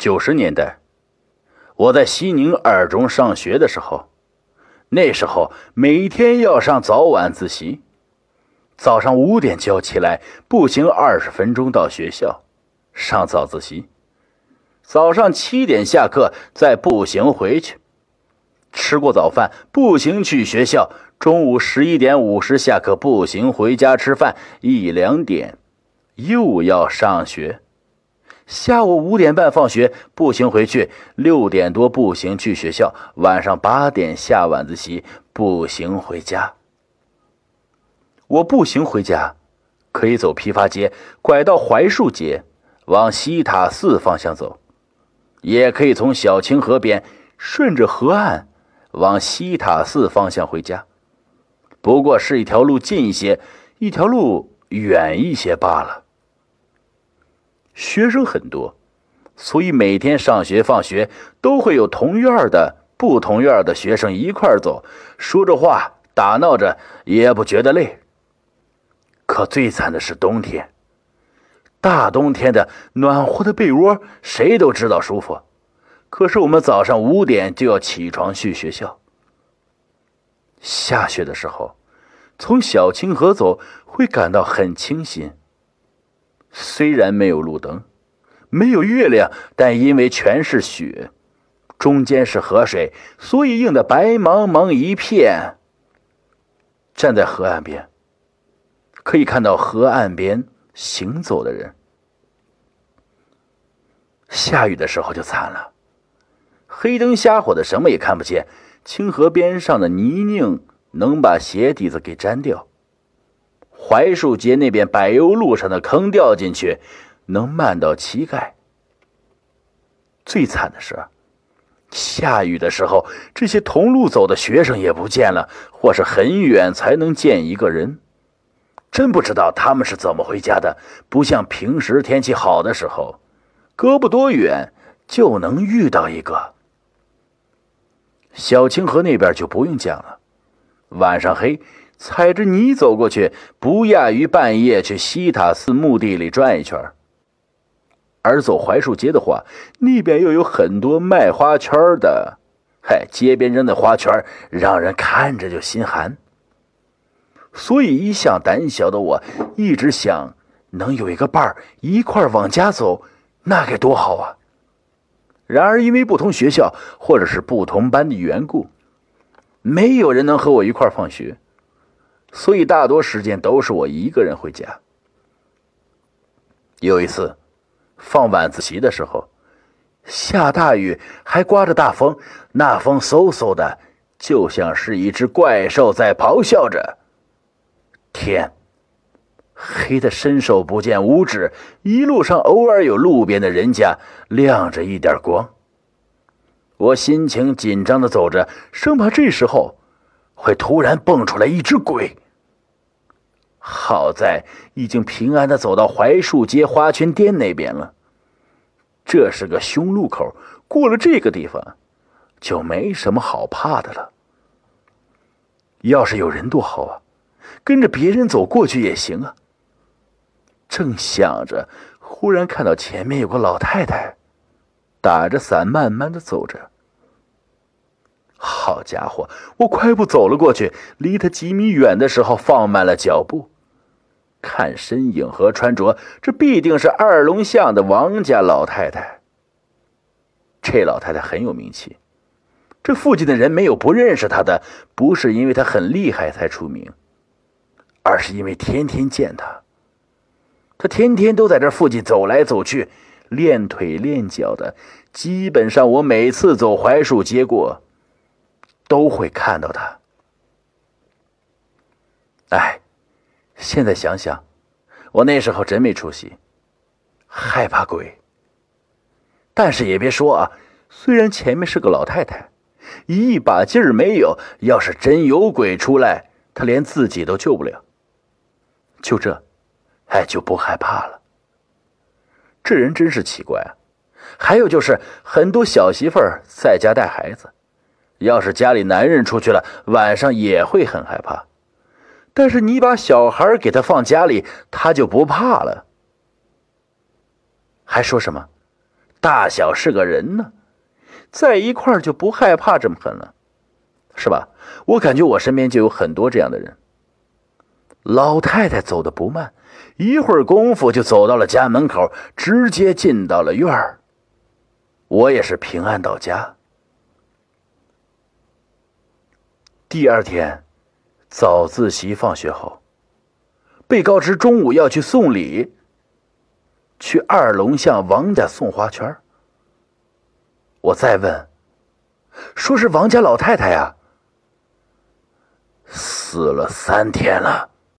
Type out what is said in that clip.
九十年代，我在西宁二中上学的时候，那时候每天要上早晚自习，早上五点就要起来步行二十分钟到学校上早自习，早上七点下课再步行回去，吃过早饭步行去学校，中午十一点五十下课步行回家吃饭，一两点又要上学。下午五点半放学，步行回去；六点多步行去学校，晚上八点下晚自习，步行回家。我步行回家，可以走批发街，拐到槐树街，往西塔寺方向走；也可以从小清河边顺着河岸往西塔寺方向回家。不过是一条路近一些，一条路远一些罢了。学生很多，所以每天上学放学都会有同院的、不同院的学生一块走，说着话，打闹着，也不觉得累。可最惨的是冬天，大冬天的暖和的被窝，谁都知道舒服。可是我们早上五点就要起床去学校。下雪的时候，从小清河走会感到很清新。虽然没有路灯，没有月亮，但因为全是雪，中间是河水，所以映得白茫茫一片。站在河岸边，可以看到河岸边行走的人。下雨的时候就惨了，黑灯瞎火的，什么也看不见。清河边上的泥泞能把鞋底子给粘掉。槐树街那边柏油路上的坑掉进去，能漫到膝盖。最惨的是，下雨的时候，这些同路走的学生也不见了，或是很远才能见一个人。真不知道他们是怎么回家的。不像平时天气好的时候，隔不多远就能遇到一个。小清河那边就不用讲了，晚上黑。踩着泥走过去，不亚于半夜去西塔寺墓地里转一圈。而走槐树街的话，那边又有很多卖花圈的，嗨，街边扔的花圈让人看着就心寒。所以一向胆小的我，一直想能有一个伴儿一块往家走，那该多好啊！然而因为不同学校或者是不同班的缘故，没有人能和我一块放学。所以大多时间都是我一个人回家。有一次，放晚自习的时候，下大雨，还刮着大风，那风嗖嗖的，就像是一只怪兽在咆哮着。天黑的伸手不见五指，一路上偶尔有路边的人家亮着一点光。我心情紧张的走着，生怕这时候。会突然蹦出来一只鬼。好在已经平安的走到槐树街花圈店那边了。这是个凶路口，过了这个地方，就没什么好怕的了。要是有人多好啊，跟着别人走过去也行啊。正想着，忽然看到前面有个老太太，打着伞慢慢的走着。好家伙！我快步走了过去，离他几米远的时候放慢了脚步，看身影和穿着，这必定是二龙巷的王家老太太。这老太太很有名气，这附近的人没有不认识她的，不是因为她很厉害才出名，而是因为天天见她。她天天都在这附近走来走去，练腿练脚的，基本上我每次走槐树街过。都会看到他。哎，现在想想，我那时候真没出息，害怕鬼。但是也别说啊，虽然前面是个老太太，一把劲儿没有，要是真有鬼出来，她连自己都救不了。就这，哎，就不害怕了。这人真是奇怪啊。还有就是，很多小媳妇儿在家带孩子。要是家里男人出去了，晚上也会很害怕。但是你把小孩给他放家里，他就不怕了。还说什么？大小是个人呢，在一块就不害怕这么狠了，是吧？我感觉我身边就有很多这样的人。老太太走的不慢，一会儿功夫就走到了家门口，直接进到了院儿。我也是平安到家。第二天早自习放学后，被告知中午要去送礼，去二龙巷王家送花圈。我再问，说是王家老太太呀，死了三天了。